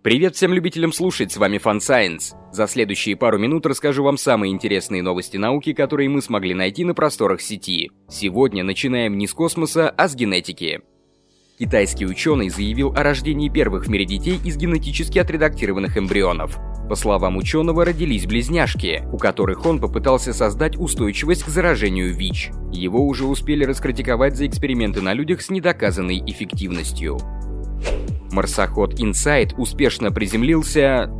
Привет всем любителям слушать, с вами Fun Science. За следующие пару минут расскажу вам самые интересные новости науки, которые мы смогли найти на просторах сети. Сегодня начинаем не с космоса, а с генетики. Китайский ученый заявил о рождении первых в мире детей из генетически отредактированных эмбрионов. По словам ученого, родились близняшки, у которых он попытался создать устойчивость к заражению ВИЧ. Его уже успели раскритиковать за эксперименты на людях с недоказанной эффективностью. Марсоход Insight успешно приземлился,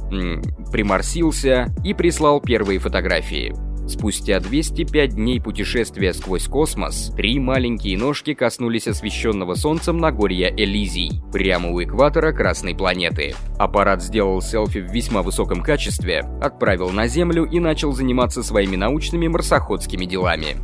приморсился и прислал первые фотографии. Спустя 205 дней путешествия сквозь космос, три маленькие ножки коснулись освещенного Солнцем Нагорья Элизий, прямо у экватора Красной планеты. Аппарат сделал селфи в весьма высоком качестве, отправил на Землю и начал заниматься своими научными марсоходскими делами.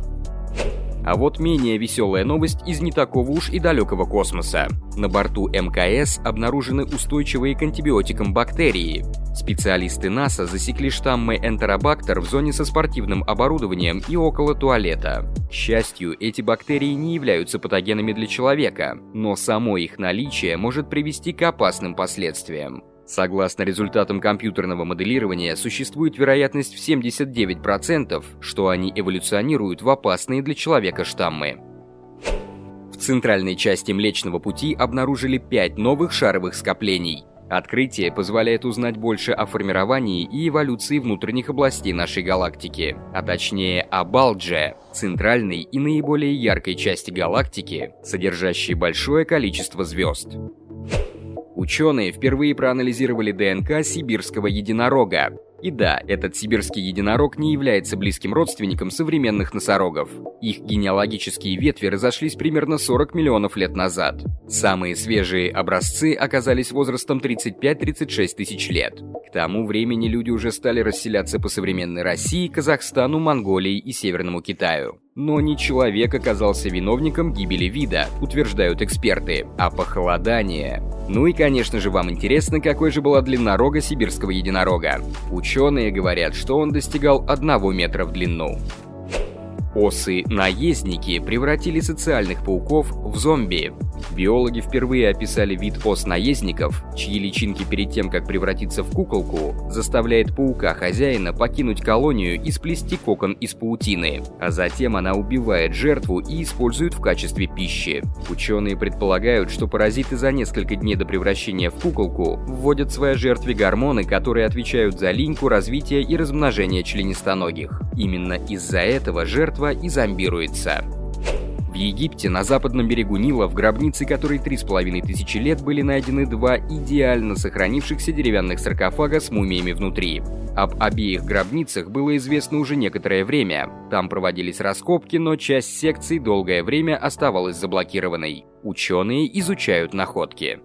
А вот менее веселая новость из не такого уж и далекого космоса. На борту МКС обнаружены устойчивые к антибиотикам бактерии. Специалисты НАСА засекли штаммы энтеробактер в зоне со спортивным оборудованием и около туалета. К счастью, эти бактерии не являются патогенами для человека, но само их наличие может привести к опасным последствиям. Согласно результатам компьютерного моделирования, существует вероятность в 79%, что они эволюционируют в опасные для человека штаммы. В центральной части Млечного Пути обнаружили 5 новых шаровых скоплений. Открытие позволяет узнать больше о формировании и эволюции внутренних областей нашей галактики, а точнее о Балдже, центральной и наиболее яркой части галактики, содержащей большое количество звезд. Ученые впервые проанализировали ДНК сибирского единорога. И да, этот сибирский единорог не является близким родственником современных носорогов. Их генеалогические ветви разошлись примерно 40 миллионов лет назад. Самые свежие образцы оказались возрастом 35-36 тысяч лет. К тому времени люди уже стали расселяться по современной России, Казахстану, Монголии и Северному Китаю. Но не человек оказался виновником гибели вида, утверждают эксперты, а похолодание. Ну и, конечно же, вам интересно, какой же была длина рога сибирского единорога. Ученые говорят, что он достигал 1 метра в длину. Осы-наездники превратили социальных пауков в зомби. Биологи впервые описали вид ос-наездников, чьи личинки перед тем, как превратиться в куколку, заставляет паука-хозяина покинуть колонию и сплести кокон из паутины, а затем она убивает жертву и использует в качестве пищи. Ученые предполагают, что паразиты за несколько дней до превращения в куколку вводят своей жертве гормоны, которые отвечают за линьку, развитие и размножение членистоногих. Именно из-за этого жертва и зомбируется. В Египте на западном берегу Нила в гробнице, которой 3,5 тысячи лет, были найдены два идеально сохранившихся деревянных саркофага с мумиями внутри. Об обеих гробницах было известно уже некоторое время. Там проводились раскопки, но часть секций долгое время оставалась заблокированной. Ученые изучают находки.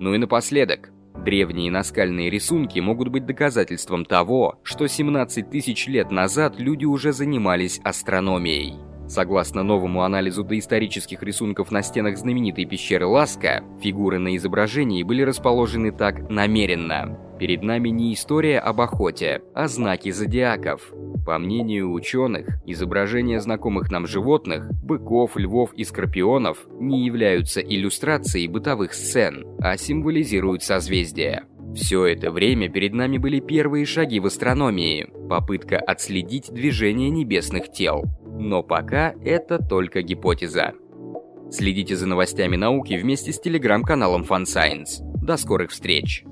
Ну и напоследок. Древние наскальные рисунки могут быть доказательством того, что 17 тысяч лет назад люди уже занимались астрономией. Согласно новому анализу доисторических рисунков на стенах знаменитой пещеры Ласка, фигуры на изображении были расположены так намеренно. Перед нами не история об охоте, а знаки зодиаков. По мнению ученых, изображения знакомых нам животных, быков, львов и скорпионов, не являются иллюстрацией бытовых сцен, а символизируют созвездия. Все это время перед нами были первые шаги в астрономии, попытка отследить движение небесных тел. Но пока это только гипотеза. Следите за новостями науки вместе с телеграм-каналом Fun Science. До скорых встреч!